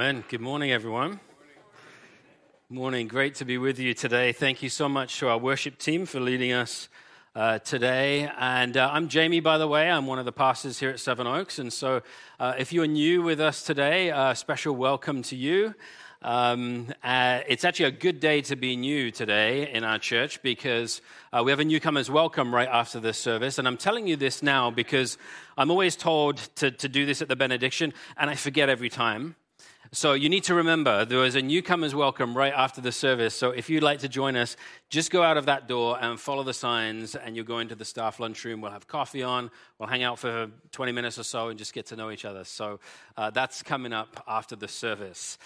Amen. Good morning, everyone. Morning. Great to be with you today. Thank you so much to our worship team for leading us uh, today. And uh, I'm Jamie, by the way. I'm one of the pastors here at Seven Oaks. And so uh, if you're new with us today, a special welcome to you. Um, uh, it's actually a good day to be new today in our church because uh, we have a newcomers welcome right after this service. And I'm telling you this now because I'm always told to, to do this at the benediction, and I forget every time. So you need to remember there is a newcomer's welcome right after the service. So if you'd like to join us, just go out of that door and follow the signs, and you'll go into the staff lunchroom. We'll have coffee on. We'll hang out for 20 minutes or so and just get to know each other. So uh, that's coming up after the service.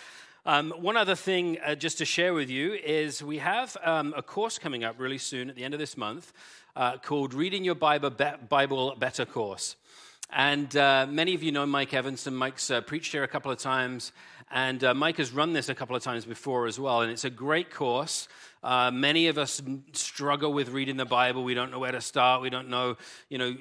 Um, one other thing uh, just to share with you is we have um, a course coming up really soon at the end of this month uh, called Reading Your Bible, Be- Bible Better Course. And uh, many of you know Mike Evanson. Mike's uh, preached here a couple of times, and uh, Mike has run this a couple of times before as well. And it's a great course. Uh, many of us struggle with reading the Bible. We don't know where to start. We don't know, you know,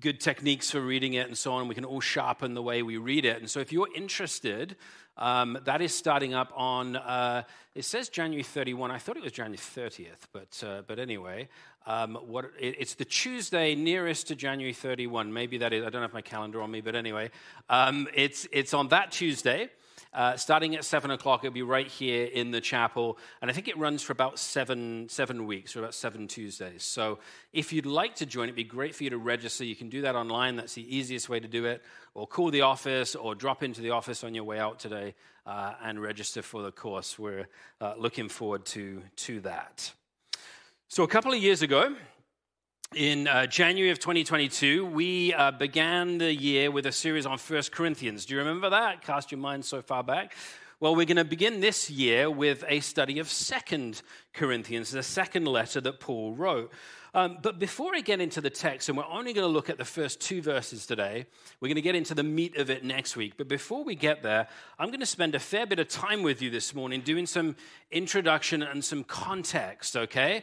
good techniques for reading it and so on. We can all sharpen the way we read it. And so, if you're interested, um, that is starting up on, uh, it says January 31. I thought it was January 30th, but, uh, but anyway, um, what, it, it's the Tuesday nearest to January 31. Maybe that is, I don't have my calendar on me, but anyway, um, it's, it's on that Tuesday. Uh, starting at seven o'clock, it'll be right here in the chapel, and I think it runs for about seven seven weeks, or about seven Tuesdays. So, if you'd like to join, it'd be great for you to register. You can do that online. That's the easiest way to do it. Or call the office, or drop into the office on your way out today uh, and register for the course. We're uh, looking forward to to that. So, a couple of years ago, in uh, January of 2022, we uh, began the year with a series on First Corinthians. Do you remember that? Cast your mind so far back. Well, we're going to begin this year with a study of Second Corinthians, the second letter that Paul wrote. Um, but before I get into the text, and we're only going to look at the first two verses today, we're going to get into the meat of it next week. But before we get there, I'm going to spend a fair bit of time with you this morning doing some introduction and some context, okay?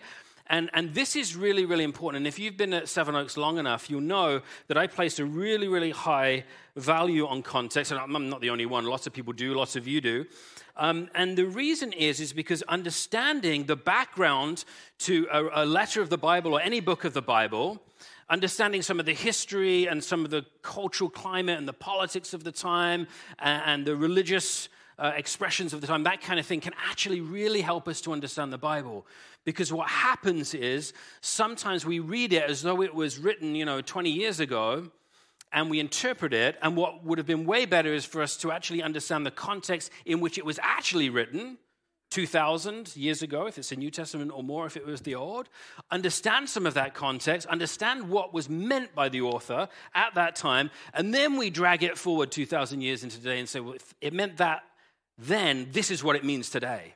And, and this is really, really important. And if you've been at Seven Oaks long enough, you'll know that I place a really, really high value on context. And I'm not the only one. Lots of people do, lots of you do. Um, and the reason is, is because understanding the background to a, a letter of the Bible or any book of the Bible, understanding some of the history and some of the cultural climate and the politics of the time and the religious uh, expressions of the time, that kind of thing, can actually really help us to understand the Bible. Because what happens is sometimes we read it as though it was written, you know, 20 years ago, and we interpret it. And what would have been way better is for us to actually understand the context in which it was actually written. 2,000 years ago, if it's the New Testament or more, if it was the Old, understand some of that context, understand what was meant by the author at that time, and then we drag it forward 2,000 years into today and say, well, it meant that then this is what it means today.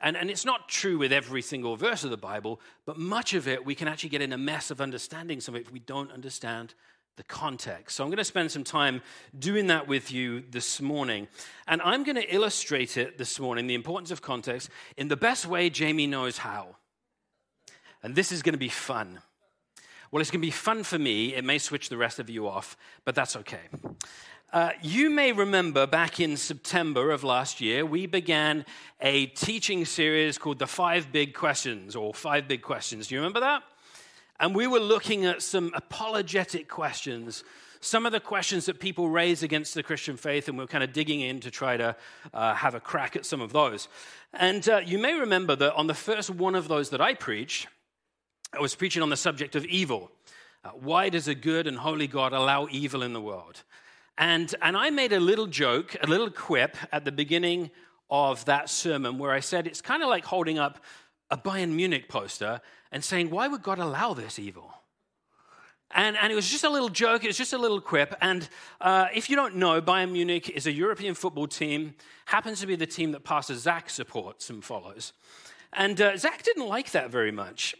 And, and it's not true with every single verse of the Bible, but much of it we can actually get in a mess of understanding some of it if we don't understand the context. So I'm going to spend some time doing that with you this morning. And I'm going to illustrate it this morning, the importance of context, in the best way Jamie knows how. And this is going to be fun. Well, it's going to be fun for me. It may switch the rest of you off, but that's okay. Uh, you may remember back in September of last year, we began a teaching series called The Five Big Questions, or Five Big Questions. Do you remember that? And we were looking at some apologetic questions, some of the questions that people raise against the Christian faith, and we are kind of digging in to try to uh, have a crack at some of those. And uh, you may remember that on the first one of those that I preached, I was preaching on the subject of evil. Uh, why does a good and holy God allow evil in the world? And, and I made a little joke, a little quip at the beginning of that sermon where I said it's kind of like holding up a Bayern Munich poster and saying, Why would God allow this evil? And, and it was just a little joke, it was just a little quip. And uh, if you don't know, Bayern Munich is a European football team, happens to be the team that Pastor Zach supports and follows. And uh, Zach didn't like that very much.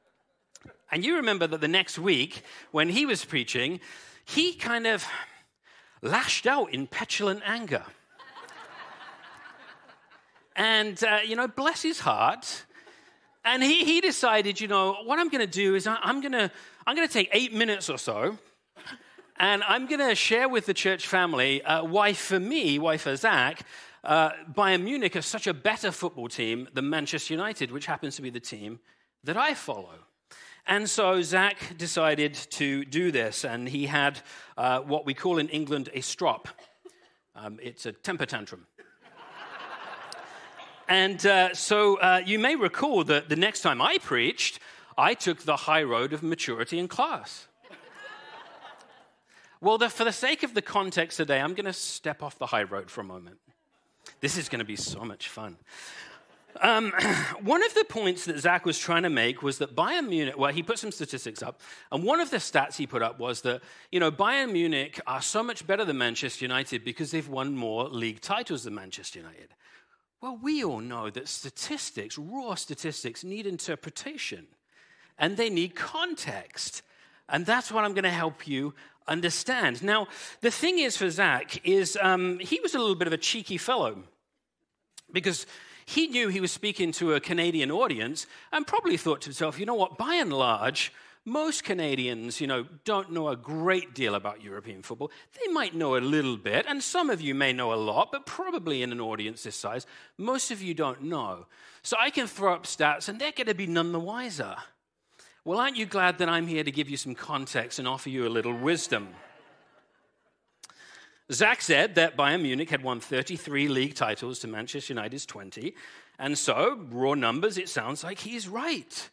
and you remember that the next week, when he was preaching, he kind of lashed out in petulant anger. and, uh, you know, bless his heart. And he, he decided, you know, what I'm going to do is I, I'm going to I'm going to take eight minutes or so, And I'm going to share with the church family uh, why, for me, why for Zach, uh, Bayern Munich are such a better football team than Manchester United, which happens to be the team that I follow. And so Zach decided to do this, and he had uh, what we call in England a strop. Um, it's a temper tantrum. and uh, so uh, you may recall that the next time I preached, I took the high road of maturity in class. well, the, for the sake of the context today, I'm going to step off the high road for a moment. This is going to be so much fun. Um, one of the points that Zach was trying to make was that Bayern Munich, well, he put some statistics up, and one of the stats he put up was that, you know, Bayern Munich are so much better than Manchester United because they've won more league titles than Manchester United. Well, we all know that statistics, raw statistics, need interpretation and they need context. And that's what I'm going to help you understand. Now, the thing is for Zach is um, he was a little bit of a cheeky fellow because he knew he was speaking to a Canadian audience and probably thought to himself, you know what, by and large, most Canadians, you know, don't know a great deal about European football. They might know a little bit, and some of you may know a lot, but probably in an audience this size, most of you don't know. So I can throw up stats, and they're going to be none the wiser. Well, aren't you glad that I'm here to give you some context and offer you a little wisdom? Zach said that Bayern Munich had won 33 league titles to Manchester United's 20. And so, raw numbers, it sounds like he's right.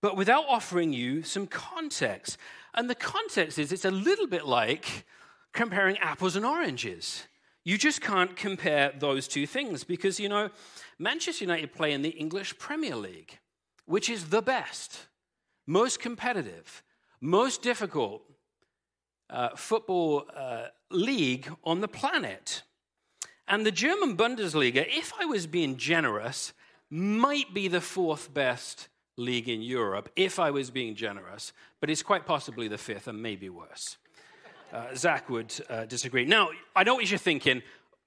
But without offering you some context. And the context is it's a little bit like comparing apples and oranges. You just can't compare those two things because, you know, Manchester United play in the English Premier League, which is the best most competitive, most difficult uh, football uh, league on the planet. And the German Bundesliga, if I was being generous, might be the fourth best league in Europe, if I was being generous, but it's quite possibly the fifth and maybe worse. Uh, Zach would uh, disagree. Now, I know what you're thinking.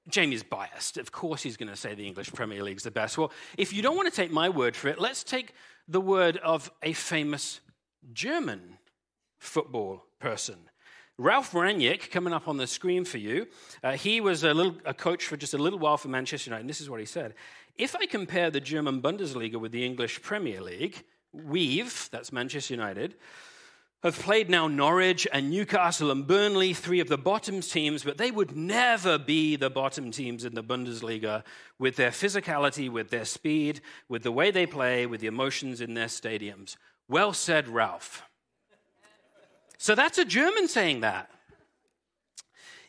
Jamie's biased. Of course, he's going to say the English Premier League's the best. Well, if you don't want to take my word for it, let's take the word of a famous German football person. Ralf Rangnick, coming up on the screen for you, uh, he was a, little, a coach for just a little while for Manchester United, and this is what he said. If I compare the German Bundesliga with the English Premier League, we've, that's Manchester United, have played now Norwich and Newcastle and Burnley, three of the bottom teams, but they would never be the bottom teams in the Bundesliga with their physicality, with their speed, with the way they play, with the emotions in their stadiums. Well said, Ralf. So that's a German saying that.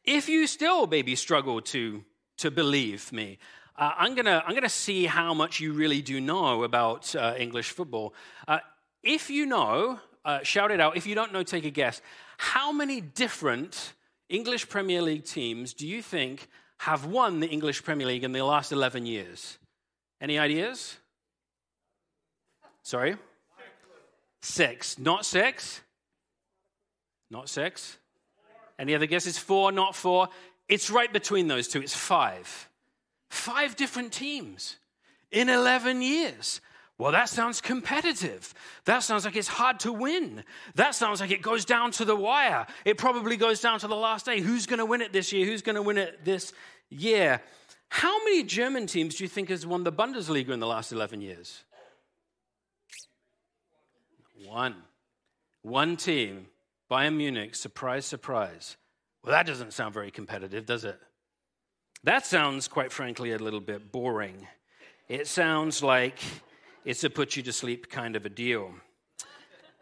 If you still maybe struggle to, to believe me, uh, I'm going to I'm gonna see how much you really do know about uh, English football. Uh, if you know, uh, shout it out. If you don't know, take a guess. How many different English Premier League teams do you think have won the English Premier League in the last 11 years? Any ideas? Sorry? Six. Not six? Not six? Any other guesses? Four, not four? It's right between those two. It's five. Five different teams in 11 years. Well, that sounds competitive. That sounds like it's hard to win. That sounds like it goes down to the wire. It probably goes down to the last day. Who's going to win it this year? Who's going to win it this year? How many German teams do you think has won the Bundesliga in the last 11 years? One. One team. Bayern Munich. Surprise, surprise. Well, that doesn't sound very competitive, does it? That sounds, quite frankly, a little bit boring. It sounds like it's a put you to sleep kind of a deal.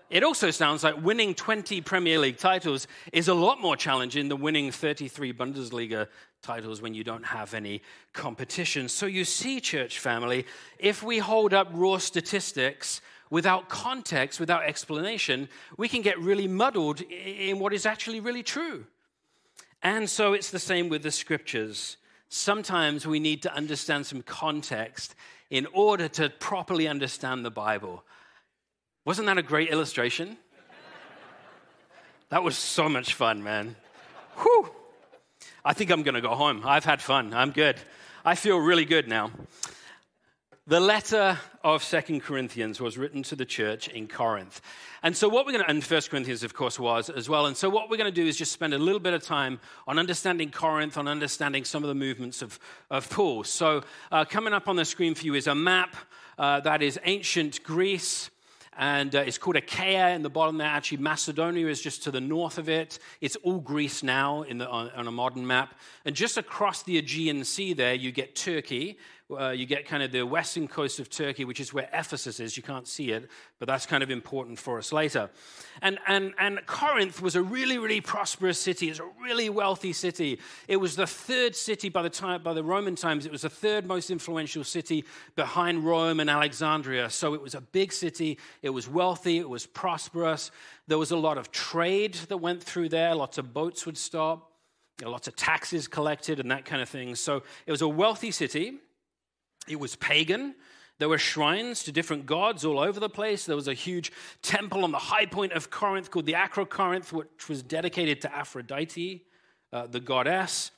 It also sounds like winning 20 Premier League titles is a lot more challenging than winning 33 Bundesliga titles when you don't have any competition. So you see, church family, if we hold up raw statistics without context, without explanation, we can get really muddled in what is actually really true. And so it's the same with the scriptures. Sometimes we need to understand some context in order to properly understand the Bible. Wasn't that a great illustration? that was so much fun, man. Whew. I think I'm going to go home. I've had fun. I'm good. I feel really good now. The letter of Second Corinthians was written to the church in Corinth. And so what we're going to, and First Corinthians, of course, was as well. And so what we're going to do is just spend a little bit of time on understanding Corinth, on understanding some of the movements of, of Paul. So uh, coming up on the screen for you is a map uh, that is ancient Greece and uh, it's called Achaia in the bottom there. Actually, Macedonia is just to the north of it. It's all Greece now the, on, on, a modern map. And just across the Aegean Sea there, you get Turkey, uh, you get kind of the western coast of Turkey, which is where Ephesus is. You can't see it, but that's kind of important for us later. And, and, and Corinth was a really, really prosperous city. It's a really wealthy city. It was the third city by the, time, by the Roman times. It was the third most influential city behind Rome and Alexandria. So it was a big city. It was wealthy. It was prosperous. There was a lot of trade that went through there. Lots of boats would stop. Lots of taxes collected and that kind of thing. So it was a wealthy city. It was pagan. There were shrines to different gods all over the place. There was a huge temple on the high point of Corinth called the Acrocorinth, which was dedicated to Aphrodite, uh, the goddess.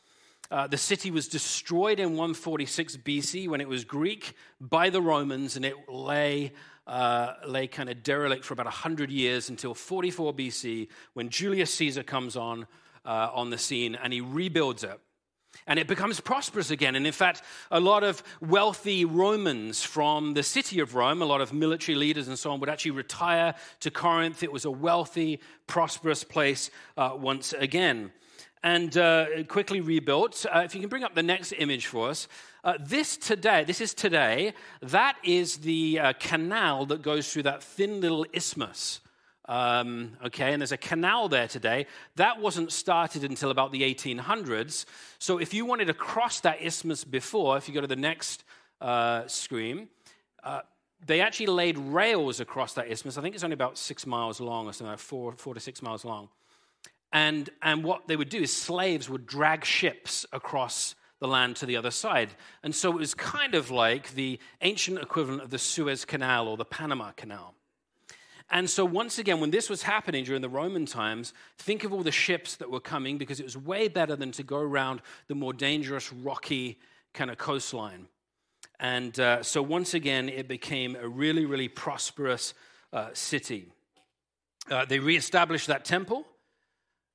Uh, the city was destroyed in 146 BC when it was Greek by the Romans, and it lay, uh, lay kind of derelict for about 100 years until 44 BC when Julius Caesar comes on, uh, on the scene and he rebuilds it and it becomes prosperous again. And in fact, a lot of wealthy Romans from the city of Rome, a lot of military leaders and so on, would actually retire to Corinth. It was a wealthy, prosperous place uh, once again. And uh, quickly rebuilt. Uh, if you can bring up the next image for us. Uh, this today, this is today, that is the uh, canal that goes through that thin little isthmus um, okay, and there's a canal there today. That wasn't started until about the 1800s. So if you wanted to cross that isthmus before, if you go to the next uh, screen, uh, they actually laid rails across that isthmus. I think it's only about six miles long or something, like four, four to six miles long. And, and what they would do is slaves would drag ships across the land to the other side. And so it was kind of like the ancient equivalent of the Suez Canal or the Panama Canal. And so, once again, when this was happening during the Roman times, think of all the ships that were coming because it was way better than to go around the more dangerous, rocky kind of coastline. And uh, so, once again, it became a really, really prosperous uh, city. Uh, they reestablished that temple.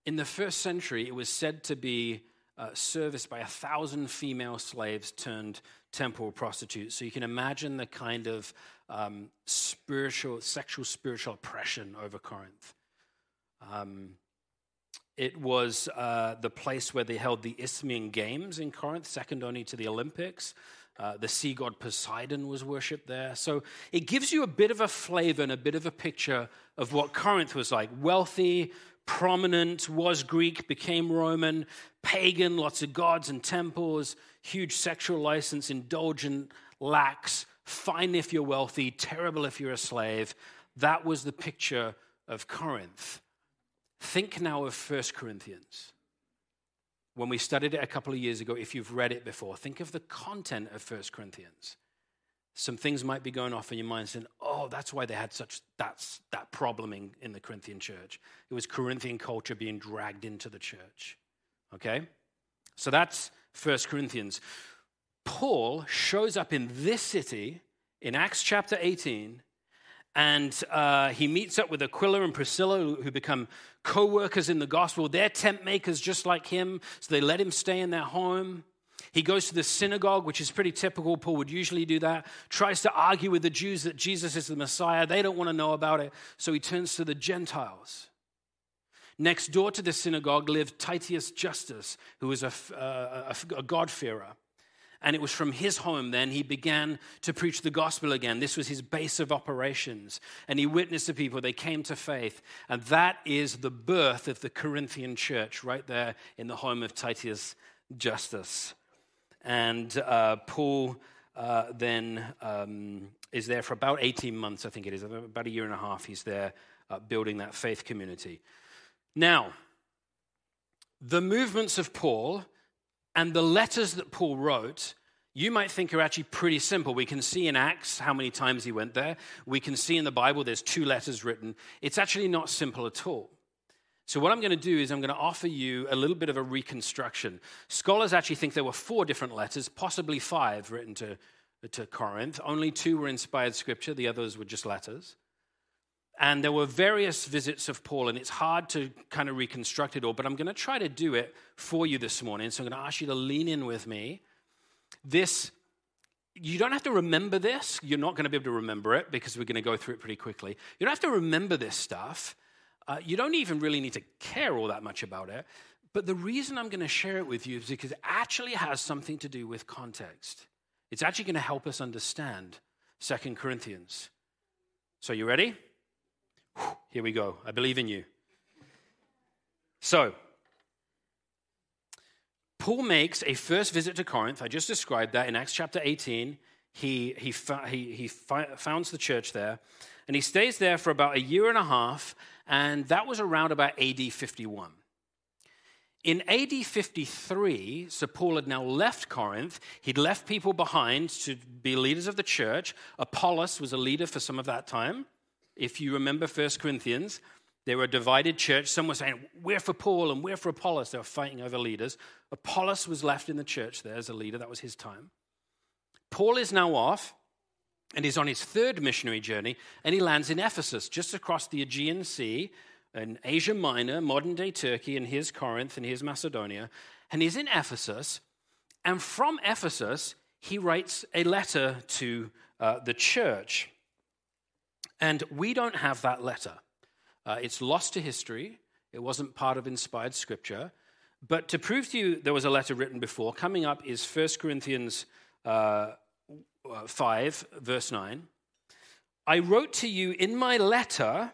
In the first century, it was said to be uh, serviced by a thousand female slaves turned temple prostitutes. So you can imagine the kind of um, spiritual, sexual, spiritual oppression over Corinth. Um, it was uh, the place where they held the Isthmian Games in Corinth, second only to the Olympics. Uh, the sea god Poseidon was worshipped there. So it gives you a bit of a flavor and a bit of a picture of what Corinth was like wealthy, prominent, was Greek, became Roman, pagan, lots of gods and temples, huge sexual license, indulgent, lax, fine if you're wealthy, terrible if you're a slave. That was the picture of Corinth. Think now of First Corinthians. When we studied it a couple of years ago, if you've read it before, think of the content of First Corinthians. Some things might be going off in your mind saying, oh, that's why they had such that's, that problem in, in the Corinthian church. It was Corinthian culture being dragged into the church. Okay? So that's First Corinthians. Paul shows up in this city in Acts chapter 18, and uh, he meets up with Aquila and Priscilla, who become co workers in the gospel. They're tent makers just like him, so they let him stay in their home. He goes to the synagogue, which is pretty typical. Paul would usually do that. Tries to argue with the Jews that Jesus is the Messiah. They don't want to know about it, so he turns to the Gentiles. Next door to the synagogue lived Titius Justus, who was a, uh, a, a God-fearer. And it was from his home then he began to preach the gospel again. This was his base of operations. And he witnessed to people, they came to faith. And that is the birth of the Corinthian church right there in the home of Titius Justus. And uh, Paul uh, then um, is there for about 18 months, I think it is, about a year and a half. He's there uh, building that faith community. Now, the movements of Paul and the letters that Paul wrote, you might think are actually pretty simple. We can see in Acts how many times he went there. We can see in the Bible there's two letters written. It's actually not simple at all. So, what I'm going to do is I'm going to offer you a little bit of a reconstruction. Scholars actually think there were four different letters, possibly five, written to to Corinth. Only two were inspired scripture, the others were just letters. And there were various visits of Paul, and it's hard to kind of reconstruct it all, but I'm going to try to do it for you this morning. So I'm going to ask you to lean in with me. This, you don't have to remember this. You're not going to be able to remember it because we're going to go through it pretty quickly. You don't have to remember this stuff. Uh, you don't even really need to care all that much about it. But the reason I'm going to share it with you is because it actually has something to do with context. It's actually going to help us understand Second Corinthians. So, you ready? Here we go. I believe in you. So, Paul makes a first visit to Corinth. I just described that in Acts chapter 18. He, he, he, he founds the church there, and he stays there for about a year and a half, and that was around about AD 51. In AD 53, so Paul had now left Corinth. He'd left people behind to be leaders of the church. Apollos was a leader for some of that time. If you remember 1 Corinthians, they were a divided church. Some were saying, We're for Paul and we're for Apollos. They were fighting over leaders. Apollos was left in the church there as a leader. That was his time. Paul is now off and he's on his third missionary journey and he lands in Ephesus, just across the Aegean Sea in Asia Minor, modern day Turkey, and here's Corinth and here's Macedonia. And he's in Ephesus. And from Ephesus, he writes a letter to uh, the church. And we don't have that letter. Uh, it's lost to history. It wasn't part of inspired scripture. But to prove to you there was a letter written before, coming up is 1 Corinthians uh, 5, verse 9. I wrote to you in my letter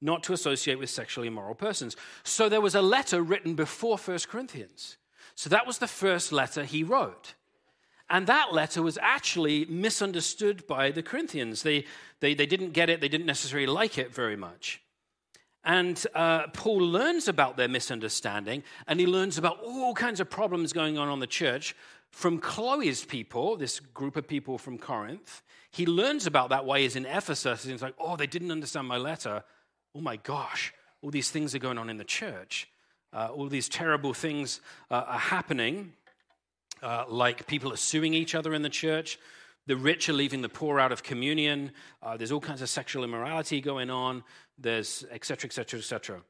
not to associate with sexually immoral persons. So there was a letter written before 1 Corinthians. So that was the first letter he wrote. And that letter was actually misunderstood by the Corinthians. They, they, they didn't get it, they didn't necessarily like it very much. And uh, Paul learns about their misunderstanding, and he learns about all kinds of problems going on on the church from Chloe's people, this group of people from Corinth. He learns about that while he's in Ephesus, and he's like, oh, they didn't understand my letter. Oh my gosh, all these things are going on in the church. Uh, all these terrible things uh, are happening uh, like people are suing each other in the church. The rich are leaving the poor out of communion. Uh, there's all kinds of sexual immorality going on. There's et cetera, et cetera, et cetera.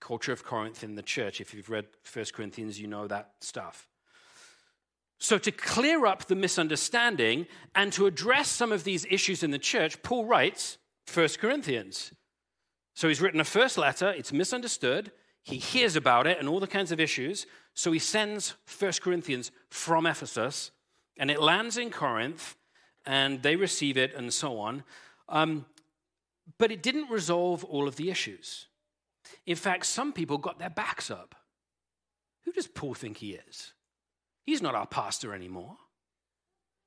Culture of Corinth in the church. If you've read 1 Corinthians, you know that stuff. So, to clear up the misunderstanding and to address some of these issues in the church, Paul writes 1 Corinthians. So, he's written a first letter, it's misunderstood. He hears about it and all the kinds of issues. So he sends 1 Corinthians from Ephesus, and it lands in Corinth, and they receive it, and so on. Um, but it didn't resolve all of the issues. In fact, some people got their backs up. Who does Paul think he is? He's not our pastor anymore.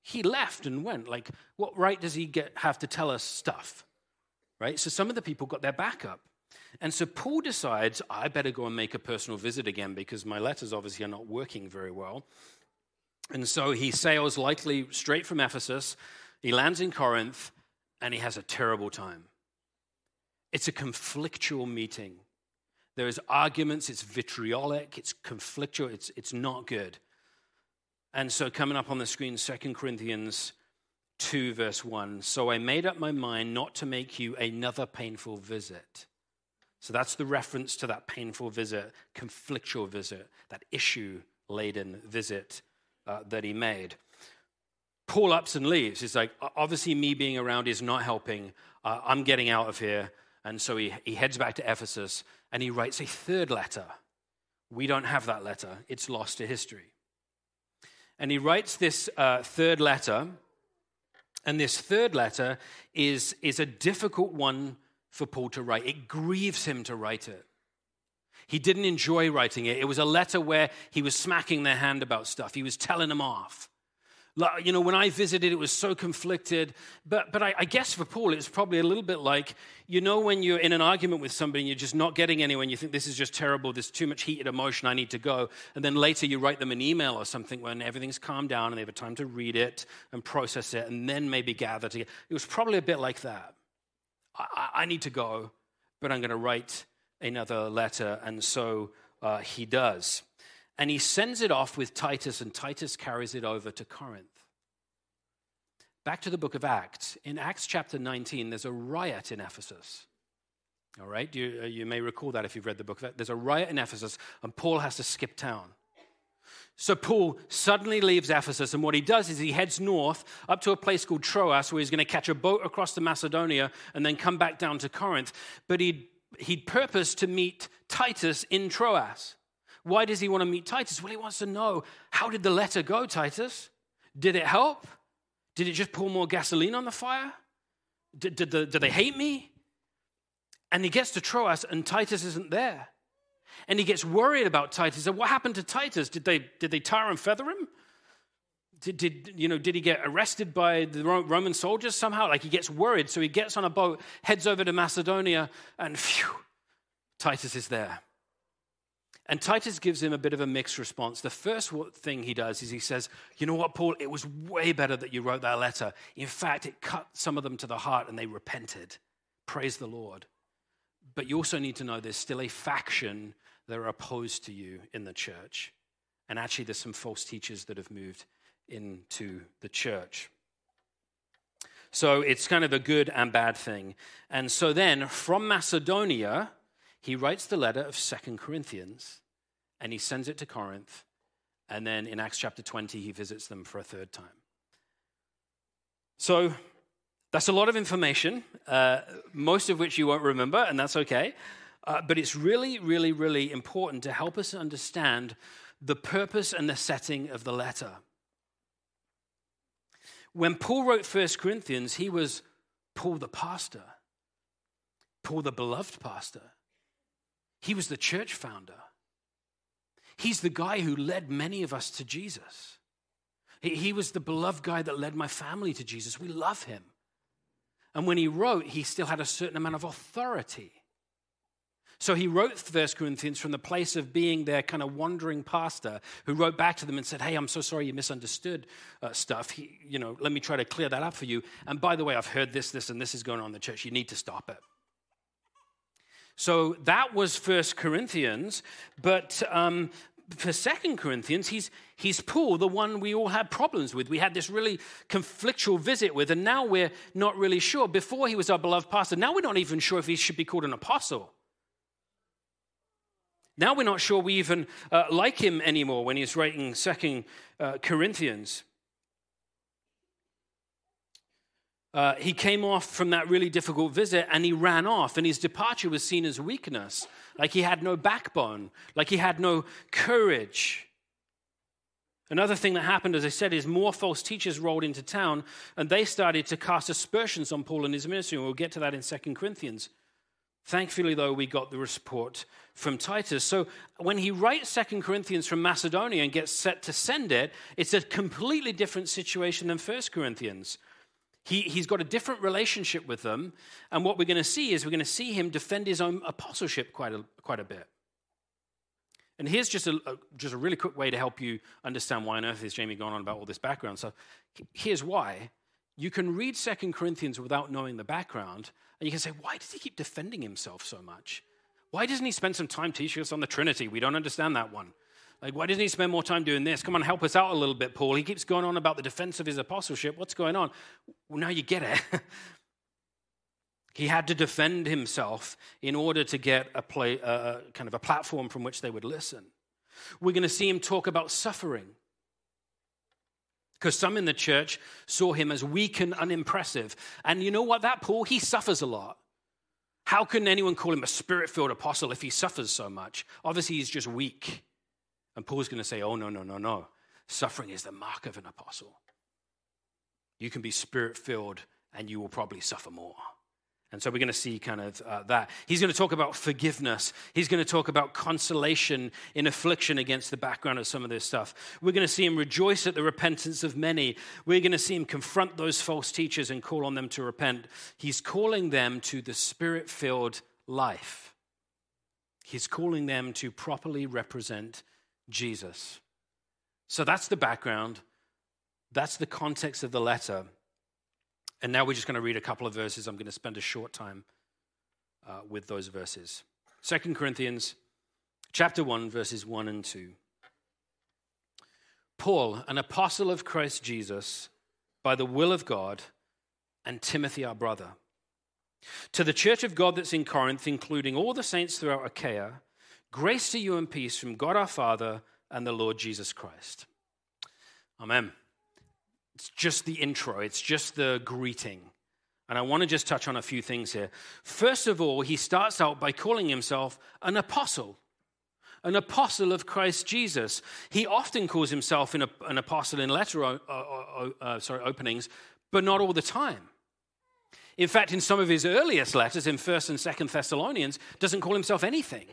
He left and went. Like, what right does he get, have to tell us stuff? Right? So some of the people got their back up. And so Paul decides, I better go and make a personal visit again because my letters obviously are not working very well. And so he sails likely straight from Ephesus. He lands in Corinth and he has a terrible time. It's a conflictual meeting. There's arguments, it's vitriolic, it's conflictual, it's, it's not good. And so, coming up on the screen, 2 Corinthians 2, verse 1. So I made up my mind not to make you another painful visit so that's the reference to that painful visit, conflictual visit, that issue laden visit uh, that he made. Paul ups and leaves. He's like, obviously, me being around is not helping. Uh, I'm getting out of here. And so he, he heads back to Ephesus and he writes a third letter. We don't have that letter, it's lost to history. And he writes this uh, third letter. And this third letter is, is a difficult one for Paul to write. It grieves him to write it. He didn't enjoy writing it. It was a letter where he was smacking their hand about stuff, he was telling them off. You know, when I visited, it was so conflicted. But, but I, I guess for Paul, it's probably a little bit like, you know, when you're in an argument with somebody and you're just not getting anywhere and you think this is just terrible, there's too much heated emotion, I need to go. And then later you write them an email or something when everything's calmed down and they have a time to read it and process it and then maybe gather together. It was probably a bit like that. I, I need to go, but I'm going to write another letter. And so uh, he does. And he sends it off with Titus, and Titus carries it over to Corinth. back to the book of Acts. In Acts chapter 19, there's a riot in Ephesus. All right, you, uh, you may recall that if you've read the book. There's a riot in Ephesus, and Paul has to skip town. So Paul suddenly leaves Ephesus, and what he does is he heads north up to a place called Troas, where he's going to catch a boat across to Macedonia and then come back down to Corinth. But he'd, he'd purposed to meet Titus in Troas. Why does he want to meet Titus? Well, he wants to know how did the letter go, Titus? Did it help? Did it just pour more gasoline on the fire? Did, did, the, did they hate me? And he gets to Troas, and Titus isn't there. And he gets worried about Titus. So what happened to Titus? Did they, did they tar and feather him? Did, did, you know, did he get arrested by the Roman soldiers somehow? Like he gets worried. So he gets on a boat, heads over to Macedonia, and phew, Titus is there. And Titus gives him a bit of a mixed response. The first thing he does is he says, You know what, Paul? It was way better that you wrote that letter. In fact, it cut some of them to the heart and they repented. Praise the Lord. But you also need to know there's still a faction that are opposed to you in the church. And actually, there's some false teachers that have moved into the church. So it's kind of a good and bad thing. And so then, from Macedonia, he writes the letter of Second Corinthians and he sends it to Corinth. And then in Acts chapter 20, he visits them for a third time. So that's a lot of information, uh, most of which you won't remember, and that's okay. Uh, but it's really, really, really important to help us understand the purpose and the setting of the letter. When Paul wrote First Corinthians, he was Paul the pastor, Paul the beloved pastor. He was the church founder. He's the guy who led many of us to Jesus. He, he was the beloved guy that led my family to Jesus. We love him. And when he wrote, he still had a certain amount of authority. So he wrote First Corinthians from the place of being their kind of wandering pastor who wrote back to them and said, Hey, I'm so sorry you misunderstood uh, stuff. He, you know, let me try to clear that up for you. And by the way, I've heard this, this, and this is going on in the church. You need to stop it. So that was First Corinthians, but um, for Second Corinthians, he's, he's Paul, the one we all had problems with. We had this really conflictual visit with, and now we're not really sure. Before he was our beloved pastor, now we're not even sure if he should be called an apostle. Now we're not sure we even uh, like him anymore when he's writing Second uh, Corinthians. Uh, he came off from that really difficult visit and he ran off, and his departure was seen as weakness, like he had no backbone, like he had no courage. Another thing that happened, as I said, is more false teachers rolled into town and they started to cast aspersions on Paul and his ministry. And We'll get to that in Second Corinthians. Thankfully, though, we got the report from Titus. So when he writes Second Corinthians from Macedonia and gets set to send it, it's a completely different situation than First Corinthians. He, he's got a different relationship with them. And what we're going to see is we're going to see him defend his own apostleship quite a, quite a bit. And here's just a, a, just a really quick way to help you understand why on earth is Jamie going on about all this background. So here's why. You can read Second Corinthians without knowing the background, and you can say, why does he keep defending himself so much? Why doesn't he spend some time teaching us on the Trinity? We don't understand that one. Like, why doesn't he spend more time doing this? Come on, help us out a little bit, Paul. He keeps going on about the defense of his apostleship. What's going on? Well, now you get it. he had to defend himself in order to get a play, uh, kind of a platform from which they would listen. We're going to see him talk about suffering. Because some in the church saw him as weak and unimpressive. And you know what, that Paul, he suffers a lot. How can anyone call him a spirit filled apostle if he suffers so much? Obviously, he's just weak. And Paul's going to say, oh, no, no, no, no. Suffering is the mark of an apostle. You can be spirit filled and you will probably suffer more. And so we're going to see kind of uh, that. He's going to talk about forgiveness. He's going to talk about consolation in affliction against the background of some of this stuff. We're going to see him rejoice at the repentance of many. We're going to see him confront those false teachers and call on them to repent. He's calling them to the spirit filled life. He's calling them to properly represent Jesus. So that's the background. That's the context of the letter. And now we're just going to read a couple of verses. I'm going to spend a short time uh, with those verses. Second Corinthians chapter 1, verses 1 and 2. Paul, an apostle of Christ Jesus, by the will of God, and Timothy, our brother. To the church of God that's in Corinth, including all the saints throughout Achaia, grace to you and peace from God our Father and the Lord Jesus Christ. Amen. It's just the intro, it's just the greeting. And I want to just touch on a few things here. First of all, he starts out by calling himself an apostle, an apostle of Christ Jesus. He often calls himself an apostle in letter uh, uh, sorry, openings, but not all the time. In fact, in some of his earliest letters, in 1st and 2nd Thessalonians, doesn't call himself anything.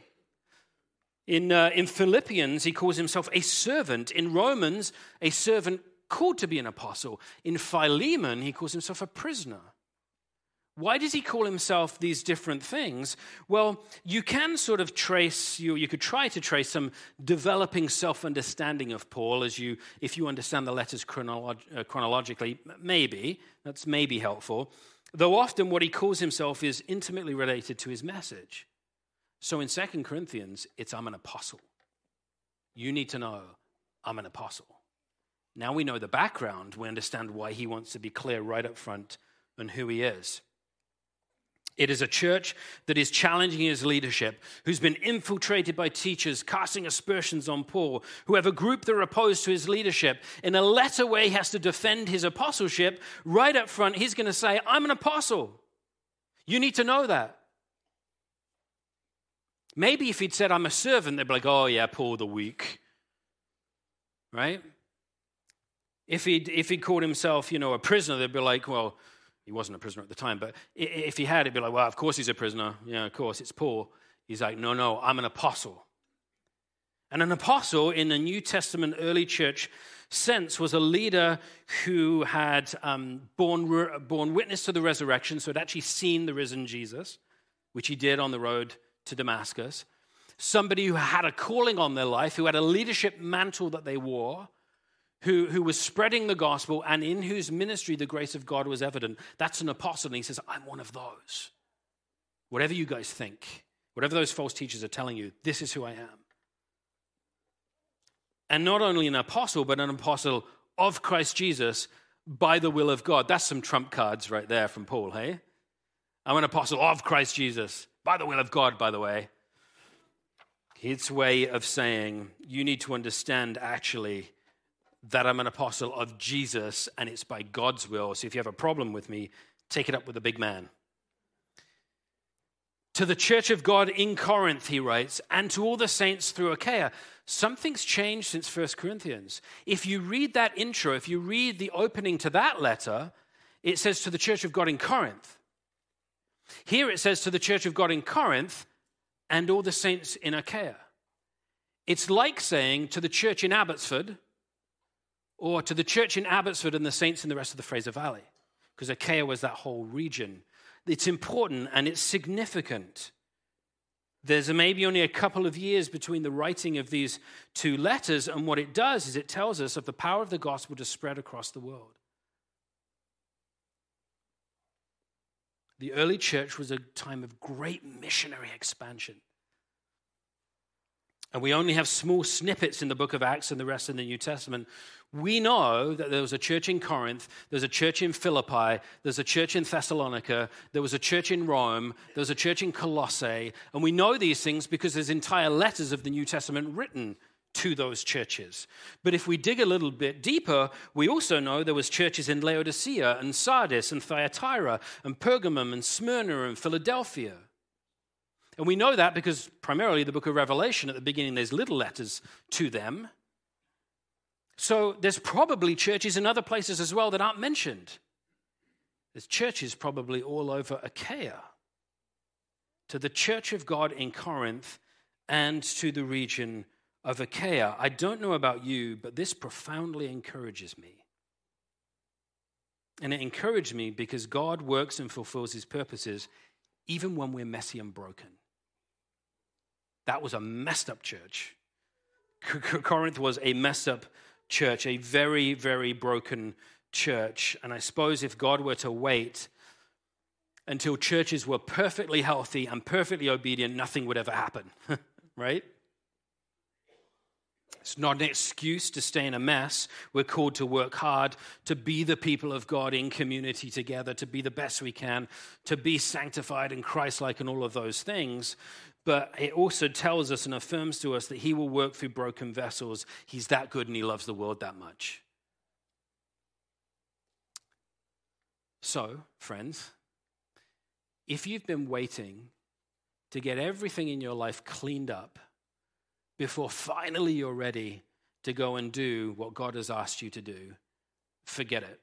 In, uh, in Philippians, he calls himself a servant. In Romans, a servant called to be an apostle. In Philemon, he calls himself a prisoner. Why does he call himself these different things? Well, you can sort of trace, you, you could try to trace some developing self understanding of Paul as you, if you understand the letters chronolog- uh, chronologically, maybe, that's maybe helpful. Though often what he calls himself is intimately related to his message. So in Second Corinthians, it's I'm an apostle. You need to know I'm an apostle. Now we know the background, we understand why he wants to be clear right up front on who he is. It is a church that is challenging his leadership, who's been infiltrated by teachers casting aspersions on Paul, who have a group that are opposed to his leadership. In a letter where he has to defend his apostleship, right up front, he's going to say, I'm an apostle. You need to know that. Maybe if he'd said, I'm a servant, they'd be like, oh, yeah, Paul the weak. Right? If he'd, if he'd called himself, you know, a prisoner, they'd be like, well, he wasn't a prisoner at the time, but if he had, it'd be like, well, of course he's a prisoner. Yeah, of course, it's Paul. He's like, no, no, I'm an apostle. And an apostle in the New Testament early church sense was a leader who had um, borne, borne witness to the resurrection, so had actually seen the risen Jesus, which he did on the road to Damascus. Somebody who had a calling on their life, who had a leadership mantle that they wore, who, who was spreading the gospel and in whose ministry the grace of God was evident. That's an apostle. And he says, I'm one of those. Whatever you guys think, whatever those false teachers are telling you, this is who I am. And not only an apostle, but an apostle of Christ Jesus by the will of God. That's some trump cards right there from Paul, hey? I'm an apostle of Christ Jesus by the will of God, by the way. His way of saying, you need to understand actually that I'm an apostle of Jesus and it's by God's will. So if you have a problem with me, take it up with the big man. To the church of God in Corinth, he writes, and to all the saints through Achaia. Something's changed since 1 Corinthians. If you read that intro, if you read the opening to that letter, it says to the church of God in Corinth. Here it says to the church of God in Corinth and all the saints in Achaia. It's like saying to the church in Abbotsford or to the church in Abbotsford and the saints in the rest of the Fraser Valley, because Achaia was that whole region. It's important and it's significant. There's maybe only a couple of years between the writing of these two letters, and what it does is it tells us of the power of the gospel to spread across the world. The early church was a time of great missionary expansion. And we only have small snippets in the book of Acts and the rest in the New Testament we know that there was a church in Corinth, there's a church in Philippi, there's a church in Thessalonica, there was a church in Rome, there was a church in Colossae, and we know these things because there's entire letters of the New Testament written to those churches. But if we dig a little bit deeper, we also know there was churches in Laodicea and Sardis and Thyatira and Pergamum and Smyrna and Philadelphia. And we know that because primarily the book of Revelation at the beginning there's little letters to them. So there's probably churches in other places as well that aren't mentioned. There's churches probably all over Achaia. To the church of God in Corinth and to the region of Achaia. I don't know about you, but this profoundly encourages me. And it encouraged me because God works and fulfills his purposes even when we're messy and broken. That was a messed up church. Corinth was a messed up church, a very, very broken church. And I suppose if God were to wait until churches were perfectly healthy and perfectly obedient, nothing would ever happen, right? It's not an excuse to stay in a mess. We're called to work hard, to be the people of God in community together, to be the best we can, to be sanctified and Christ like, and all of those things. But it also tells us and affirms to us that He will work through broken vessels. He's that good and He loves the world that much. So, friends, if you've been waiting to get everything in your life cleaned up, before finally you're ready to go and do what God has asked you to do, forget it.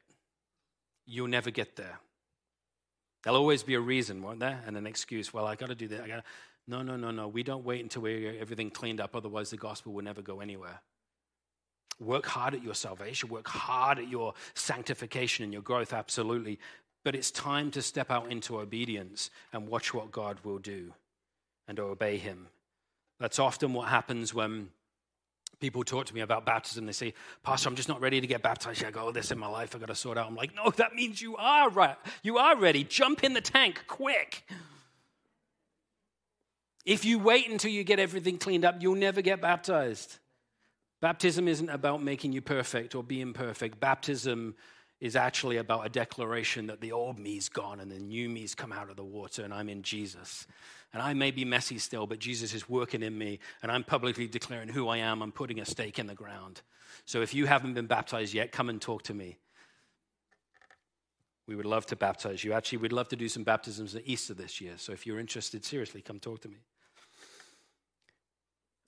You'll never get there. There'll always be a reason, won't there? And an excuse. Well, I got to do that. I got No, no, no, no. We don't wait until we get everything cleaned up. Otherwise, the gospel will never go anywhere. Work hard at your salvation. Work hard at your sanctification and your growth. Absolutely. But it's time to step out into obedience and watch what God will do and obey Him that's often what happens when people talk to me about baptism. They say, Pastor, I'm just not ready to get baptized. I go, oh, this in my life, I got to sort out. I'm like, no, that means you are right. You are ready. Jump in the tank quick. If you wait until you get everything cleaned up, you'll never get baptized. Baptism isn't about making you perfect or being perfect. Baptism is actually about a declaration that the old me's gone and the new me's come out of the water and I'm in Jesus. And I may be messy still, but Jesus is working in me and I'm publicly declaring who I am. I'm putting a stake in the ground. So if you haven't been baptized yet, come and talk to me. We would love to baptize you. Actually, we'd love to do some baptisms at Easter this year. So if you're interested, seriously, come talk to me.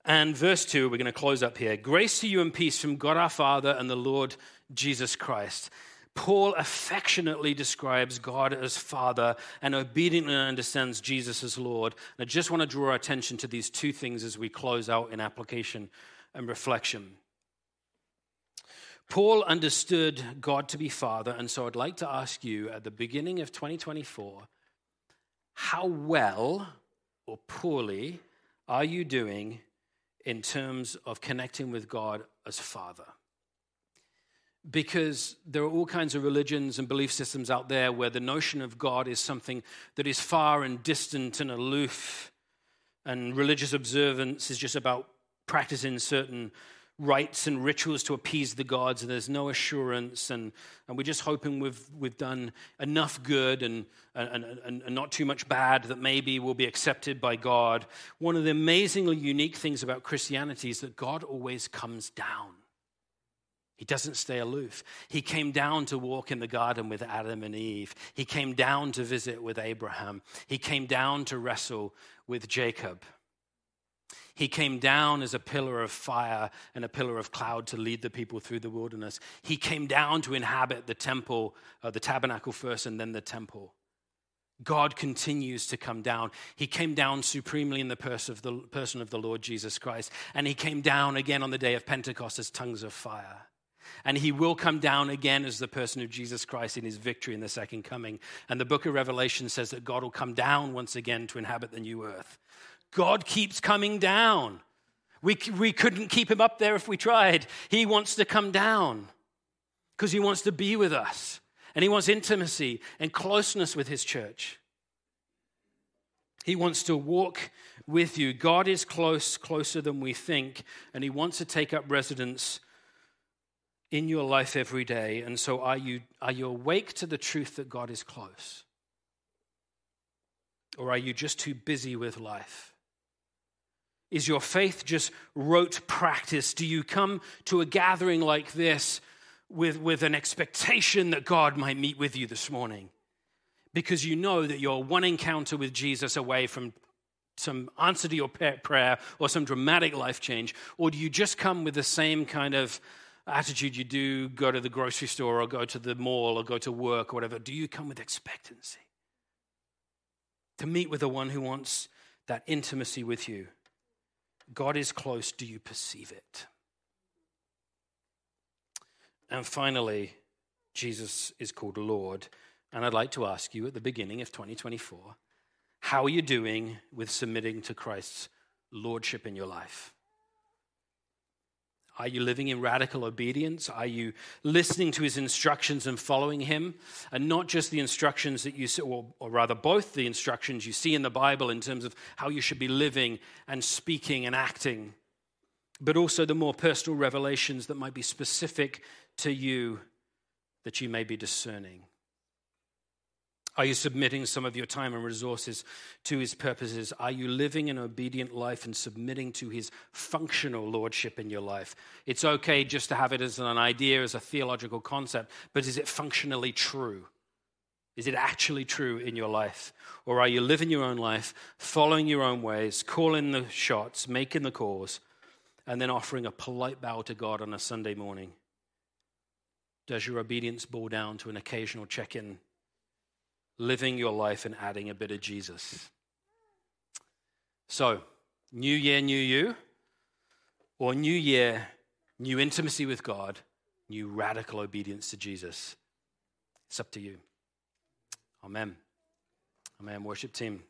And verse 2, we're going to close up here. Grace to you and peace from God our Father and the Lord Jesus Christ. Paul affectionately describes God as Father and obediently understands Jesus as Lord. And I just want to draw our attention to these two things as we close out in application and reflection. Paul understood God to be Father, and so I'd like to ask you at the beginning of 2024 how well or poorly are you doing in terms of connecting with God as Father? because there are all kinds of religions and belief systems out there where the notion of God is something that is far and distant and aloof, and religious observance is just about practicing certain rites and rituals to appease the gods, and there's no assurance, and, and we're just hoping we've, we've done enough good and, and, and, and not too much bad that maybe we'll be accepted by God. One of the amazingly unique things about Christianity is that God always comes down. He doesn't stay aloof. He came down to walk in the garden with Adam and Eve. He came down to visit with Abraham. He came down to wrestle with Jacob. He came down as a pillar of fire and a pillar of cloud to lead the people through the wilderness. He came down to inhabit the temple, uh, the tabernacle first, and then the temple. God continues to come down. He came down supremely in the of the, person of the Lord Jesus Christ, and he came down again on the day of Pentecost as tongues of fire and he will come down again as the person of Jesus Christ in his victory in the second coming. And the book of Revelation says that God will come down once again to inhabit the new earth. God keeps coming down. We, we couldn't keep him up there if we tried. He wants to come down because he wants to be with us and he wants intimacy and closeness with his church. He wants to walk with you. God is close, closer than we think, and he wants to take up residence in your life every day. And so, are you, are you awake to the truth that God is close? Or are you just too busy with life? Is your faith just rote practice? Do you come to a gathering like this with, with an expectation that God might meet with you this morning? Because you know that you're one encounter with Jesus away from some answer to your prayer or some dramatic life change? Or do you just come with the same kind of attitude you do go to the grocery store or go to the mall or go to work or whatever, do you come with expectancy to meet with the one who wants that intimacy with you? God is close. Do you perceive it? And finally, Jesus is called Lord. And I'd like to ask you at the beginning of 2024 how are you doing with submitting to Christ's lordship in your life? Are you living in radical obedience? Are you listening to his instructions and following him? And not just the instructions that you see, or, or, rather, both the instructions you see in the Bible in terms of how you should be living and speaking and acting. but also the more personal revelations that might be specific to you that you may be discerning? Are you submitting some of your time and resources to his purposes? Are you living an obedient life and submitting to his functional lordship in your life? It's okay just to have it as an idea, as a theological concept, but is it functionally true? Is it actually true in your life? Or are you living your own life, following your own ways, calling the shots, making the calls, and then offering a polite bow to God on a Sunday morning? Does your obedience boil down to an occasional check in living your life and adding a bit of Jesus. So, new year, new you, or new year, new intimacy with God, new radical obedience to Jesus. It's up to you. Amen. Amen. Worship team.